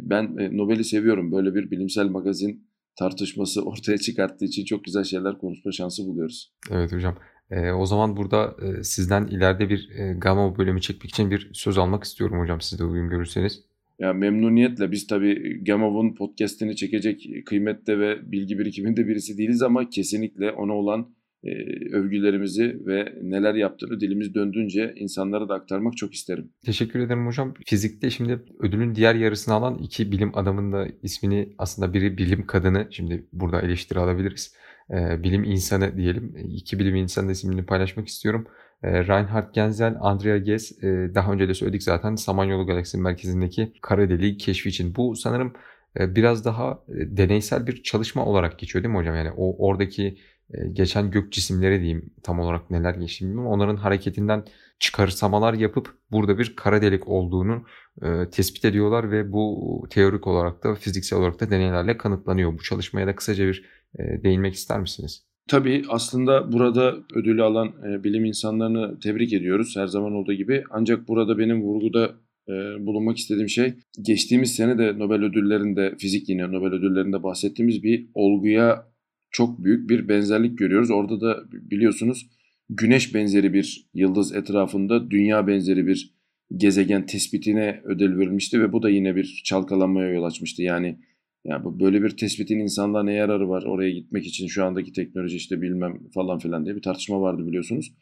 ben Nobel'i seviyorum. Böyle bir bilimsel magazin tartışması ortaya çıkarttığı için çok güzel şeyler konuşma şansı buluyoruz. Evet hocam. E, o zaman burada e, sizden ileride bir e, Gamma bölümü çekmek için bir söz almak istiyorum hocam siz de uygun görürseniz. Ya memnuniyetle biz tabii Gamov'un podcast'ini çekecek kıymette ve bilgi birikiminde birisi değiliz ama kesinlikle ona olan e, övgülerimizi ve neler yaptığını dilimiz döndüğünce insanlara da aktarmak çok isterim. Teşekkür ederim hocam. Fizikte şimdi ödülün diğer yarısını alan iki bilim adamının da ismini aslında biri bilim kadını şimdi burada eleştiri alabiliriz. E, bilim insanı diyelim. İki bilim insanı ismini paylaşmak istiyorum. E, Reinhard Genzel, Andrea Ghez e, daha önce de söyledik zaten Samanyolu galaksinin merkezindeki kara deliği keşfi için. Bu sanırım e, biraz daha deneysel bir çalışma olarak geçiyor değil mi hocam? Yani o oradaki e, geçen gök cisimleri diyeyim tam olarak neler geçti bilmiyorum. Onların hareketinden çıkarsamalar yapıp burada bir kara delik olduğunu e, tespit ediyorlar ve bu teorik olarak da fiziksel olarak da deneylerle kanıtlanıyor. Bu çalışmaya da kısaca bir değinmek ister misiniz? Tabii aslında burada ödülü alan e, bilim insanlarını tebrik ediyoruz her zaman olduğu gibi. Ancak burada benim vurguda e, bulunmak istediğim şey geçtiğimiz sene de Nobel ödüllerinde fizik yine Nobel ödüllerinde bahsettiğimiz bir olguya çok büyük bir benzerlik görüyoruz. Orada da biliyorsunuz güneş benzeri bir yıldız etrafında dünya benzeri bir gezegen tespitine ödül verilmişti ve bu da yine bir çalkalanmaya yol açmıştı. Yani yani böyle bir tespitin insanlığa ne yararı var oraya gitmek için şu andaki teknoloji işte bilmem falan filan diye bir tartışma vardı biliyorsunuz.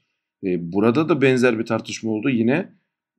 Ee, burada da benzer bir tartışma oldu. Yine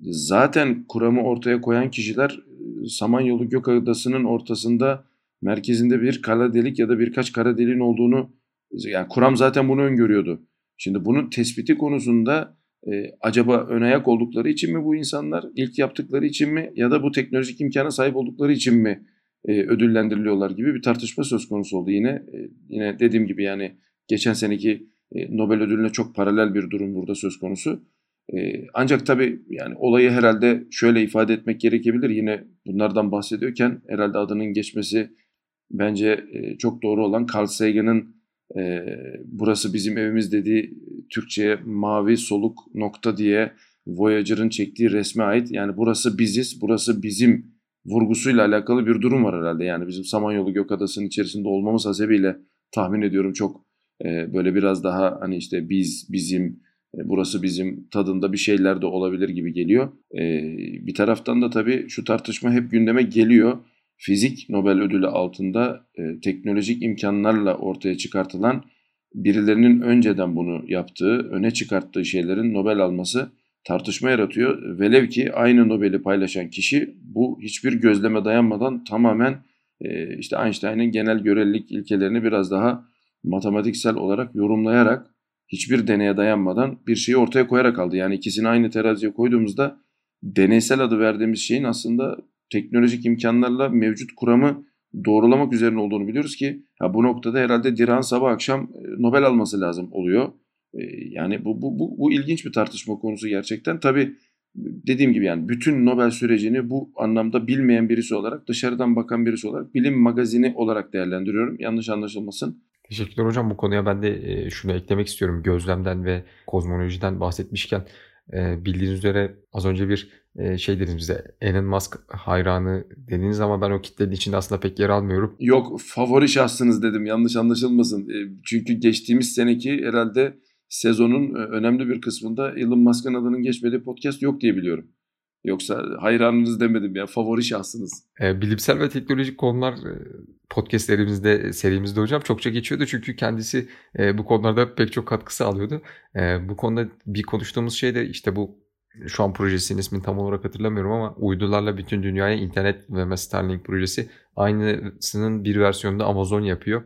zaten kuramı ortaya koyan kişiler e, Samanyolu Gökadası'nın ortasında merkezinde bir kara delik ya da birkaç kara deliğin olduğunu yani kuram zaten bunu öngörüyordu. Şimdi bunun tespiti konusunda e, acaba ön ayak oldukları için mi bu insanlar ilk yaptıkları için mi ya da bu teknolojik imkana sahip oldukları için mi e, ödüllendiriliyorlar gibi bir tartışma söz konusu oldu yine. E, yine dediğim gibi yani geçen seneki e, Nobel ödülüne çok paralel bir durum burada söz konusu. E, ancak tabii yani olayı herhalde şöyle ifade etmek gerekebilir. Yine bunlardan bahsediyorken herhalde adının geçmesi bence e, çok doğru olan Carl Sagan'ın e, burası bizim evimiz dediği Türkçe'ye mavi soluk nokta diye Voyager'ın çektiği resme ait. Yani burası biziz, burası bizim vurgusuyla alakalı bir durum var herhalde. Yani bizim Samanyolu Gökadası'nın içerisinde olmamız hasebiyle tahmin ediyorum çok e, böyle biraz daha hani işte biz, bizim, e, burası bizim tadında bir şeyler de olabilir gibi geliyor. E, bir taraftan da tabii şu tartışma hep gündeme geliyor. Fizik Nobel ödülü altında e, teknolojik imkanlarla ortaya çıkartılan birilerinin önceden bunu yaptığı, öne çıkarttığı şeylerin Nobel alması tartışma yaratıyor. Velev ki aynı Nobel'i paylaşan kişi bu hiçbir gözleme dayanmadan tamamen e, işte Einstein'ın genel görelilik ilkelerini biraz daha matematiksel olarak yorumlayarak hiçbir deneye dayanmadan bir şeyi ortaya koyarak aldı. Yani ikisini aynı teraziye koyduğumuzda deneysel adı verdiğimiz şeyin aslında teknolojik imkanlarla mevcut kuramı doğrulamak üzerine olduğunu biliyoruz ki ha bu noktada herhalde Diran sabah akşam e, Nobel alması lazım oluyor. Ee, yani bu, bu, bu, bu ilginç bir tartışma konusu gerçekten. Tabii dediğim gibi yani bütün Nobel sürecini bu anlamda bilmeyen birisi olarak, dışarıdan bakan birisi olarak bilim magazini olarak değerlendiriyorum. Yanlış anlaşılmasın. Teşekkürler hocam. Bu konuya ben de e, şunu eklemek istiyorum. Gözlemden ve kozmolojiden bahsetmişken e, bildiğiniz üzere az önce bir e, şey dediniz bize Elon Musk hayranı dediğiniz ama ben o kitlenin içinde aslında pek yer almıyorum. Yok favori şahsınız dedim yanlış anlaşılmasın. Çünkü geçtiğimiz seneki herhalde sezonun e, önemli bir kısmında Elon Musk'ın adının geçmediği podcast yok diye biliyorum. Yoksa hayranınız demedim ya favori şahsınız. E, bilimsel ve teknolojik konular e, podcastlerimizde serimizde hocam çokça geçiyordu. Çünkü kendisi e, bu konularda pek çok katkısı alıyordu. E, bu konuda bir konuştuğumuz şey de işte bu şu an projesinin ismini tam olarak hatırlamıyorum ama uydularla bütün dünyaya internet ve Starlink projesi aynısının bir versiyonunda Amazon yapıyor.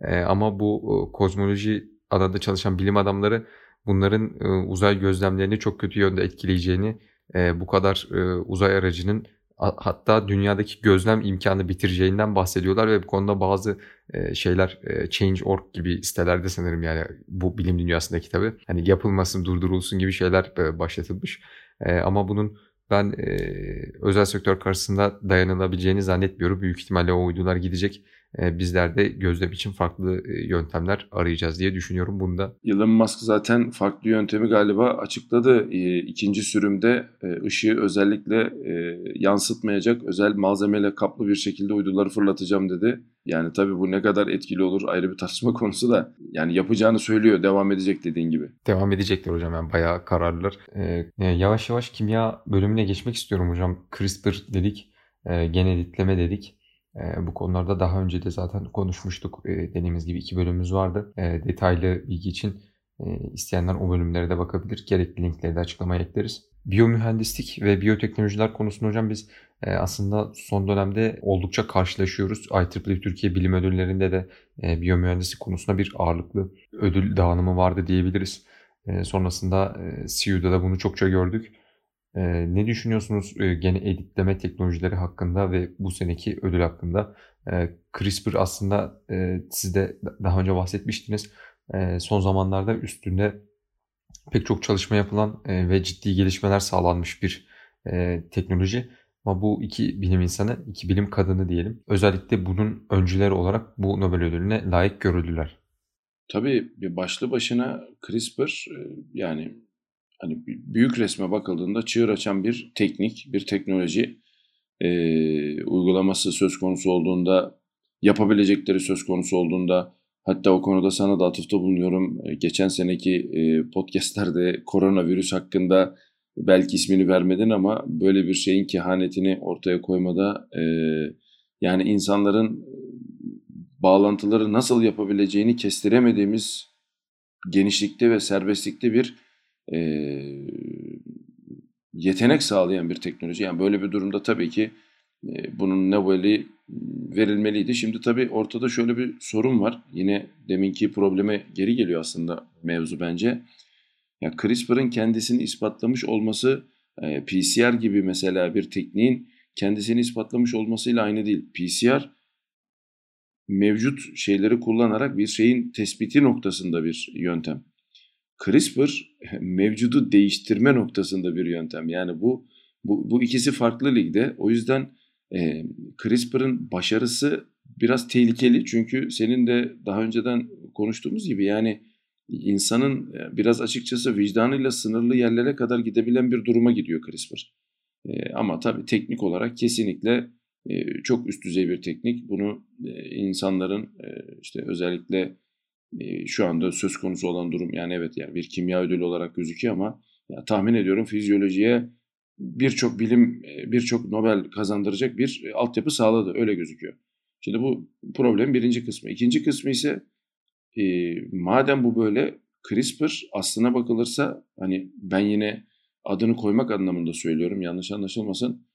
E, ama bu e, kozmoloji alanda çalışan bilim adamları bunların e, uzay gözlemlerini çok kötü yönde etkileyeceğini, e, bu kadar e, uzay aracının hatta dünyadaki gözlem imkanı bitireceğinden bahsediyorlar ve bu konuda bazı şeyler Change.org gibi sitelerde sanırım yani bu bilim dünyasındaki tabi hani yapılmasın durdurulsun gibi şeyler başlatılmış. Ama bunun ben özel sektör karşısında dayanılabileceğini zannetmiyorum. Büyük ihtimalle o uydular gidecek e, bizler de gözlem için farklı yöntemler arayacağız diye düşünüyorum bunda. Elon Musk zaten farklı yöntemi galiba açıkladı. İkinci sürümde ışığı özellikle yansıtmayacak özel malzemeyle kaplı bir şekilde uyduları fırlatacağım dedi. Yani tabii bu ne kadar etkili olur ayrı bir tartışma konusu da yani yapacağını söylüyor devam edecek dediğin gibi. Devam edecekler hocam yani bayağı kararlılar. Ee, yavaş yavaş kimya bölümüne geçmek istiyorum hocam. CRISPR dedik, e, gen editleme dedik. E, bu konularda daha önce de zaten konuşmuştuk. E, dediğimiz gibi iki bölümümüz vardı. E, detaylı bilgi için e, isteyenler o bölümlere de bakabilir. Gerekli linkleri de açıklamaya ekleriz. Biyomühendislik ve biyoteknolojiler konusunda hocam biz e, aslında son dönemde oldukça karşılaşıyoruz. IEEE Türkiye Bilim Ödülleri'nde de e, biyomühendislik konusunda bir ağırlıklı ödül dağınımı vardı diyebiliriz. E, sonrasında e, CU'da da bunu çokça gördük. E, ne düşünüyorsunuz e, gene editleme teknolojileri hakkında ve bu seneki ödül hakkında? E, CRISPR aslında e, siz de daha önce bahsetmiştiniz. E, son zamanlarda üstünde pek çok çalışma yapılan e, ve ciddi gelişmeler sağlanmış bir e, teknoloji. Ama bu iki bilim insanı, iki bilim kadını diyelim. Özellikle bunun öncüleri olarak bu Nobel ödülüne layık görüldüler. Tabii başlı başına CRISPR yani hani büyük resme bakıldığında çığır açan bir teknik, bir teknoloji e, uygulaması söz konusu olduğunda, yapabilecekleri söz konusu olduğunda hatta o konuda sana da atıfta bulunuyorum. E, geçen seneki e, podcastlerde koronavirüs hakkında belki ismini vermedin ama böyle bir şeyin kehanetini ortaya koymada e, yani insanların bağlantıları nasıl yapabileceğini kestiremediğimiz genişlikte ve serbestlikte bir e, yetenek sağlayan bir teknoloji. Yani böyle bir durumda tabii ki e, bunun Nobel'i verilmeliydi. Şimdi tabii ortada şöyle bir sorun var. Yine deminki probleme geri geliyor aslında mevzu bence. Ya CRISPR'ın kendisini ispatlamış olması e, PCR gibi mesela bir tekniğin kendisini ispatlamış olmasıyla aynı değil. PCR mevcut şeyleri kullanarak bir şeyin tespiti noktasında bir yöntem. CRISPR mevcudu değiştirme noktasında bir yöntem. Yani bu bu, bu ikisi farklı ligde. O yüzden e, CRISPR'ın başarısı biraz tehlikeli. Çünkü senin de daha önceden konuştuğumuz gibi yani insanın e, biraz açıkçası vicdanıyla sınırlı yerlere kadar gidebilen bir duruma gidiyor CRISPR. E, ama tabii teknik olarak kesinlikle e, çok üst düzey bir teknik. Bunu e, insanların e, işte özellikle şu anda söz konusu olan durum yani evet yani bir kimya ödülü olarak gözüküyor ama ya, tahmin ediyorum fizyolojiye birçok bilim, birçok Nobel kazandıracak bir altyapı sağladı. Öyle gözüküyor. Şimdi bu problem birinci kısmı. İkinci kısmı ise e, madem bu böyle CRISPR aslına bakılırsa hani ben yine adını koymak anlamında söylüyorum yanlış anlaşılmasın.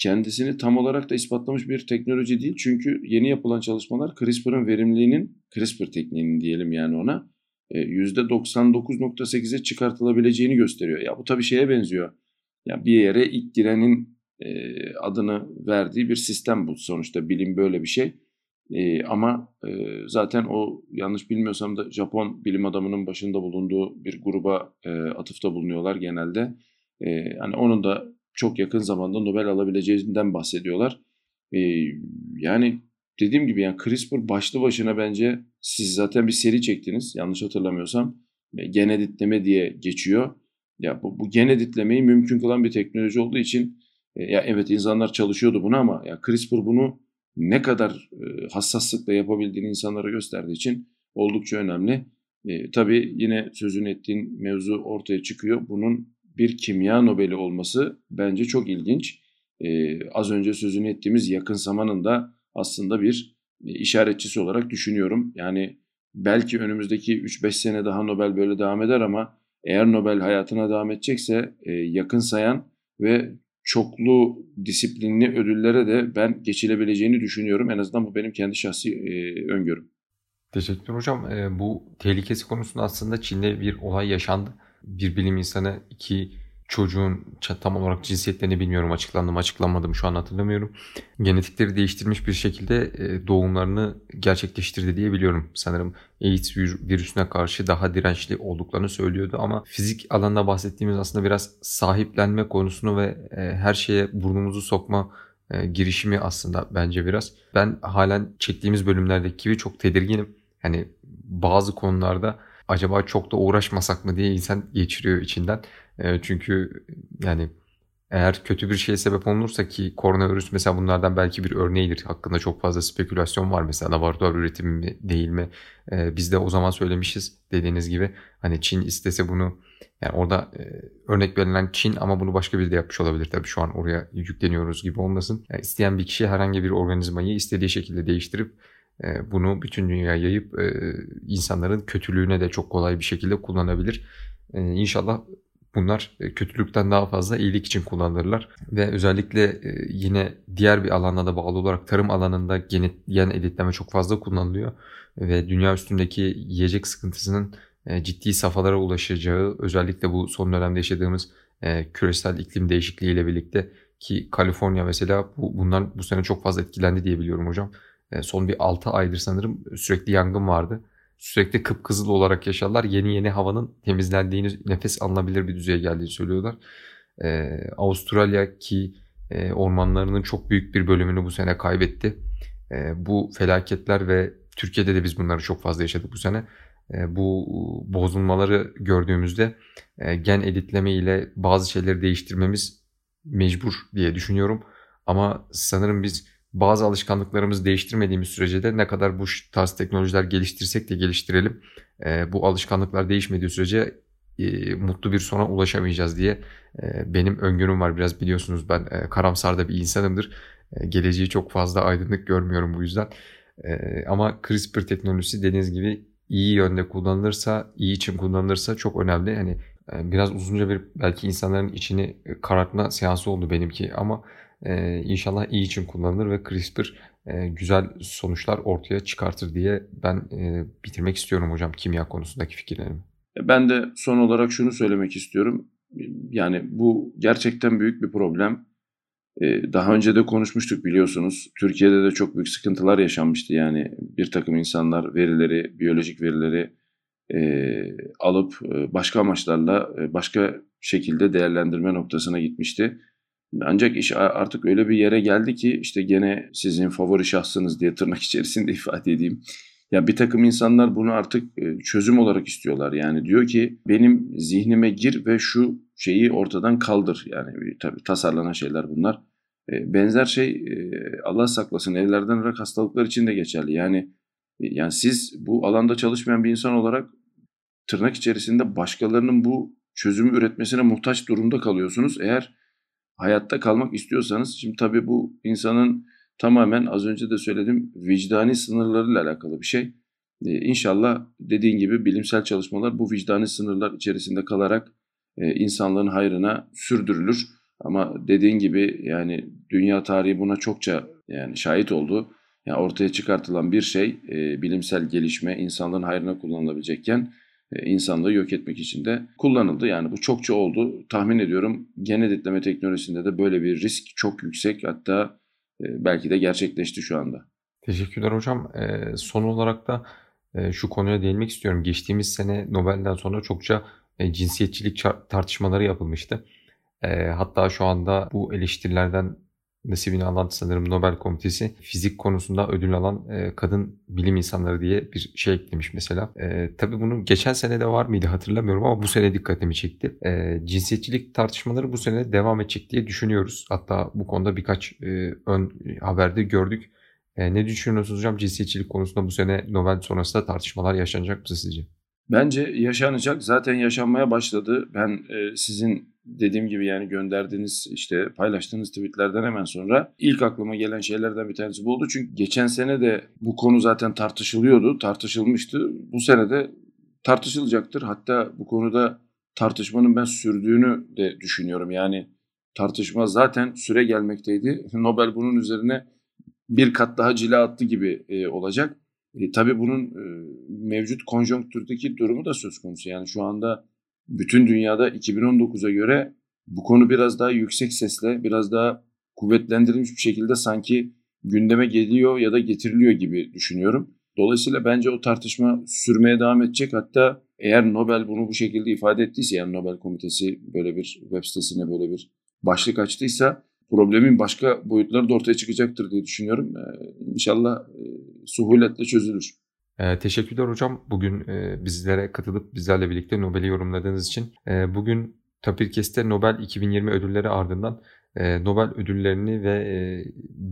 Kendisini tam olarak da ispatlamış bir teknoloji değil. Çünkü yeni yapılan çalışmalar CRISPR'ın verimliliğinin, CRISPR tekniğinin diyelim yani ona %99.8'e çıkartılabileceğini gösteriyor. Ya bu tabii şeye benziyor. Ya bir yere ilk girenin adını verdiği bir sistem bu sonuçta bilim böyle bir şey. E, ama e, zaten o yanlış bilmiyorsam da Japon bilim adamının başında bulunduğu bir gruba e, atıfta bulunuyorlar genelde. E, hani onun da çok yakın zamanda Nobel alabileceğinden bahsediyorlar. E, yani dediğim gibi yani CRISPR başlı başına bence siz zaten bir seri çektiniz yanlış hatırlamıyorsam. E, gen editleme diye geçiyor. Ya bu, bu gen editlemeyi mümkün kılan bir teknoloji olduğu için e, ya evet insanlar çalışıyordu bunu ama ya CRISPR bunu ne kadar e, hassaslıkla yapabildiğini insanlara gösterdiği için oldukça önemli. E, tabii yine sözünü ettiğin mevzu ortaya çıkıyor. Bunun bir kimya Nobel'i olması bence çok ilginç. E, az önce sözünü ettiğimiz yakın zamanın da aslında bir e, işaretçisi olarak düşünüyorum. Yani belki önümüzdeki 3-5 sene daha Nobel böyle devam eder ama eğer Nobel hayatına devam edecekse e, yakın sayan ve çoklu disiplinli ödüllere de ben geçilebileceğini düşünüyorum. En azından bu benim kendi şahsi e, öngörüm. Teşekkür hocam. E, bu tehlikesi konusunda aslında Çin'de bir olay yaşandı. Bir bilim insanı iki çocuğun tam olarak cinsiyetlerini bilmiyorum açıklandı mı açıklanmadı şu an hatırlamıyorum. Genetikleri değiştirmiş bir şekilde e, doğumlarını gerçekleştirdi diye biliyorum. Sanırım AIDS virüsüne karşı daha dirençli olduklarını söylüyordu ama fizik alanında bahsettiğimiz aslında biraz sahiplenme konusunu ve e, her şeye burnumuzu sokma e, girişimi aslında bence biraz. Ben halen çektiğimiz bölümlerdeki gibi çok tedirginim. Hani bazı konularda acaba çok da uğraşmasak mı diye insan geçiriyor içinden. E, çünkü yani eğer kötü bir şeye sebep olursa ki koronavirüs mesela bunlardan belki bir örneğidir. Hakkında çok fazla spekülasyon var mesela laboratuvar üretimi mi değil mi? Ee, biz de o zaman söylemişiz dediğiniz gibi hani Çin istese bunu yani orada e, örnek verilen Çin ama bunu başka biri de yapmış olabilir tabii şu an oraya yükleniyoruz gibi olmasın. Yani isteyen bir kişi herhangi bir organizmayı istediği şekilde değiştirip e, bunu bütün dünyaya yayıp e, insanların kötülüğüne de çok kolay bir şekilde kullanabilir. E, inşallah bunlar e, kötülükten daha fazla iyilik için kullanılırlar. Ve özellikle e, yine diğer bir alanda da bağlı olarak tarım alanında gen, gen editleme çok fazla kullanılıyor. Ve dünya üstündeki yiyecek sıkıntısının ciddi safhalara ulaşacağı özellikle bu son dönemde yaşadığımız küresel iklim değişikliği ile birlikte ki Kaliforniya mesela bu, bundan bu sene çok fazla etkilendi diye biliyorum hocam. Son bir 6 aydır sanırım sürekli yangın vardı sürekli kıpkızıl olarak yaşarlar. Yeni yeni havanın temizlendiğini, nefes alınabilir bir düzeye geldiğini söylüyorlar. Ee, Avustralya ki e, ormanlarının çok büyük bir bölümünü bu sene kaybetti. E, bu felaketler ve Türkiye'de de biz bunları çok fazla yaşadık bu sene. E, bu bozulmaları gördüğümüzde e, gen editleme ile bazı şeyleri değiştirmemiz mecbur diye düşünüyorum. Ama sanırım biz bazı alışkanlıklarımızı değiştirmediğimiz sürece de ne kadar bu tarz teknolojiler geliştirsek de geliştirelim bu alışkanlıklar değişmediği sürece mutlu bir sona ulaşamayacağız diye benim öngörüm var. Biraz biliyorsunuz ben karamsar da bir insanımdır. Geleceği çok fazla aydınlık görmüyorum bu yüzden. Ama CRISPR teknolojisi dediğiniz gibi iyi yönde kullanılırsa, iyi için kullanılırsa çok önemli. Hani biraz uzunca bir belki insanların içini karartma seansı oldu benimki ama e, inşallah iyi için kullanılır ve CRISPR e, güzel sonuçlar ortaya çıkartır diye ben e, bitirmek istiyorum hocam kimya konusundaki fikirlerimi. Ben de son olarak şunu söylemek istiyorum. Yani bu gerçekten büyük bir problem. Daha önce de konuşmuştuk biliyorsunuz. Türkiye'de de çok büyük sıkıntılar yaşanmıştı. Yani bir takım insanlar verileri, biyolojik verileri e, alıp başka amaçlarla başka şekilde değerlendirme noktasına gitmişti. Ancak iş artık öyle bir yere geldi ki işte gene sizin favori şahsınız diye tırnak içerisinde ifade edeyim. Ya bir takım insanlar bunu artık e, çözüm olarak istiyorlar. Yani diyor ki benim zihnime gir ve şu şeyi ortadan kaldır. Yani tabii tasarlanan şeyler bunlar. E, benzer şey e, Allah saklasın evlerden ırak hastalıklar için de geçerli. Yani yani siz bu alanda çalışmayan bir insan olarak tırnak içerisinde başkalarının bu çözümü üretmesine muhtaç durumda kalıyorsunuz. Eğer hayatta kalmak istiyorsanız şimdi tabii bu insanın tamamen az önce de söyledim vicdani sınırlarıyla alakalı bir şey. Ee, inşallah dediğin gibi bilimsel çalışmalar bu vicdani sınırlar içerisinde kalarak e, insanlığın hayrına sürdürülür. Ama dediğin gibi yani dünya tarihi buna çokça yani şahit oldu. Yani ortaya çıkartılan bir şey e, bilimsel gelişme insanlığın hayrına kullanılabilecekken insanlığı yok etmek için de kullanıldı. Yani bu çokça oldu. Tahmin ediyorum gen editleme teknolojisinde de böyle bir risk çok yüksek. Hatta e, belki de gerçekleşti şu anda. Teşekkürler hocam. E, son olarak da şu konuya değinmek istiyorum. Geçtiğimiz sene Nobel'den sonra çokça cinsiyetçilik tartışmaları yapılmıştı. Hatta şu anda bu eleştirilerden nasibini alan sanırım Nobel Komitesi fizik konusunda ödül alan e, kadın bilim insanları diye bir şey eklemiş mesela. E, tabii bunu geçen sene de var mıydı hatırlamıyorum ama bu sene dikkatimi çekti. E, cinsiyetçilik tartışmaları bu sene devam edecek diye düşünüyoruz. Hatta bu konuda birkaç e, ön haberde gördük. E, ne düşünüyorsunuz hocam cinsiyetçilik konusunda bu sene Nobel sonrasında tartışmalar yaşanacak mı sizce? Bence yaşanacak. Zaten yaşanmaya başladı. Ben e, sizin dediğim gibi yani gönderdiğiniz işte paylaştığınız tweetlerden hemen sonra ilk aklıma gelen şeylerden bir tanesi bu oldu. Çünkü geçen sene de bu konu zaten tartışılıyordu, tartışılmıştı. Bu sene de tartışılacaktır. Hatta bu konuda tartışmanın ben sürdüğünü de düşünüyorum. Yani tartışma zaten süre gelmekteydi. Nobel bunun üzerine bir kat daha cila attı gibi e, olacak. E, tabii bunun e, mevcut konjonktürdeki durumu da söz konusu. Yani şu anda bütün dünyada 2019'a göre bu konu biraz daha yüksek sesle, biraz daha kuvvetlendirilmiş bir şekilde sanki gündeme geliyor ya da getiriliyor gibi düşünüyorum. Dolayısıyla bence o tartışma sürmeye devam edecek. Hatta eğer Nobel bunu bu şekilde ifade ettiyse yani Nobel Komitesi böyle bir web sitesine böyle bir başlık açtıysa problemin başka boyutları da ortaya çıkacaktır diye düşünüyorum. İnşallah suhuletle çözülür. Ee, teşekkürler hocam. Bugün e, bizlere katılıp bizlerle birlikte Nobel'i yorumladığınız için. E, bugün Tapirkes'te Nobel 2020 ödülleri ardından e, Nobel ödüllerini ve e,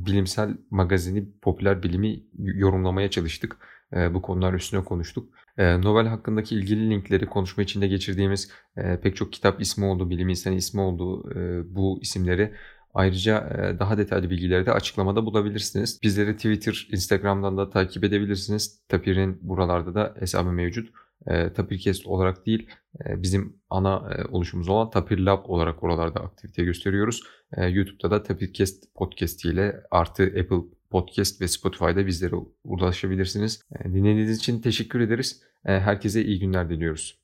bilimsel magazini, popüler bilimi yorumlamaya çalıştık. E, bu konular üstüne konuştuk. E, Nobel hakkındaki ilgili linkleri konuşma içinde geçirdiğimiz e, pek çok kitap ismi oldu, bilim insanı ismi oldu. E, bu isimleri Ayrıca daha detaylı bilgileri de açıklamada bulabilirsiniz. Bizleri Twitter, Instagram'dan da takip edebilirsiniz. Tapir'in buralarda da hesabı mevcut. Tapircast olarak değil bizim ana oluşumuz olan Tapir Lab olarak oralarda aktivite gösteriyoruz. YouTube'da da Tapircast Podcast ile artı Apple Podcast ve Spotify'da bizlere ulaşabilirsiniz. Dinlediğiniz için teşekkür ederiz. Herkese iyi günler diliyoruz.